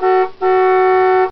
Thank you.